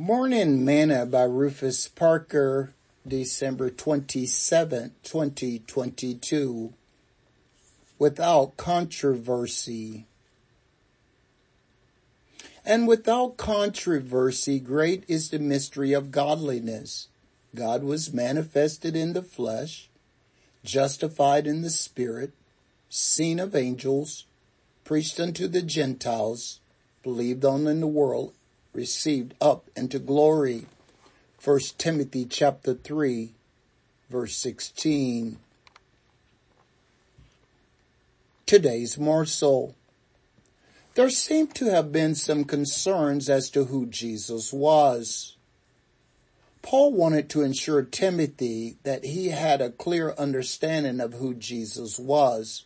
Morning Manna by Rufus Parker, December 27, 2022. Without controversy. And without controversy, great is the mystery of godliness. God was manifested in the flesh, justified in the spirit, seen of angels, preached unto the Gentiles, believed on in the world, received up into glory. First Timothy chapter 3 verse 16. Today's morsel. There seem to have been some concerns as to who Jesus was. Paul wanted to ensure Timothy that he had a clear understanding of who Jesus was.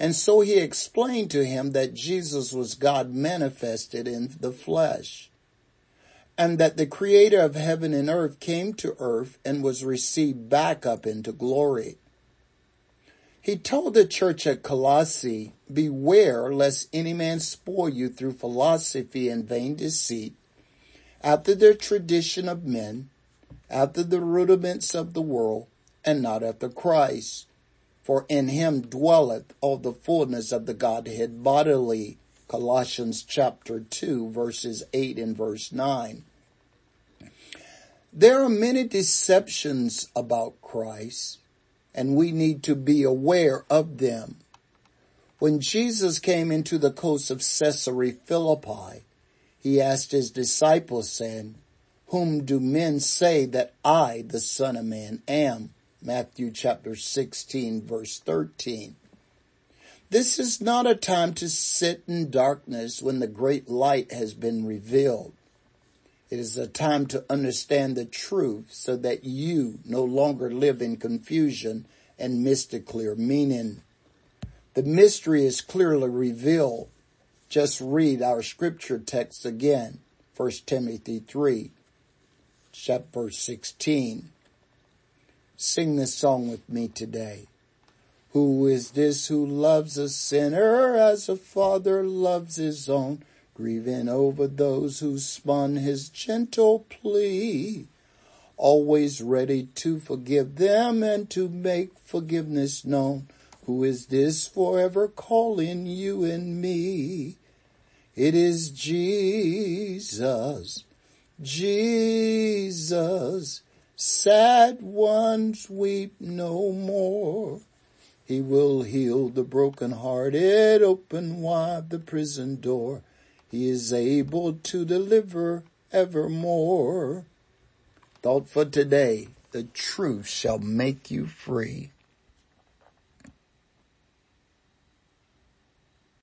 And so he explained to him that Jesus was God manifested in the flesh and that the creator of heaven and earth came to earth and was received back up into glory. He told the church at Colossae, beware lest any man spoil you through philosophy and vain deceit, after the tradition of men, after the rudiments of the world, and not after Christ. For in him dwelleth all the fullness of the Godhead bodily. Colossians chapter 2 verses 8 and verse 9. There are many deceptions about Christ and we need to be aware of them. When Jesus came into the coast of Caesarea Philippi, he asked his disciples saying, whom do men say that I, the son of man, am? Matthew chapter 16 verse 13. This is not a time to sit in darkness when the great light has been revealed. It is a time to understand the truth so that you no longer live in confusion and miss clear meaning. The mystery is clearly revealed. Just read our scripture text again, 1 Timothy 3, chapter 16. Sing this song with me today. Who is this who loves a sinner as a father loves his own? grieving over those who spun his gentle plea, always ready to forgive them and to make forgiveness known. Who is this forever calling you and me? It is Jesus, Jesus. Sad ones weep no more. He will heal the broken hearted, open wide the prison door. He is able to deliver evermore. Thought for today, the truth shall make you free.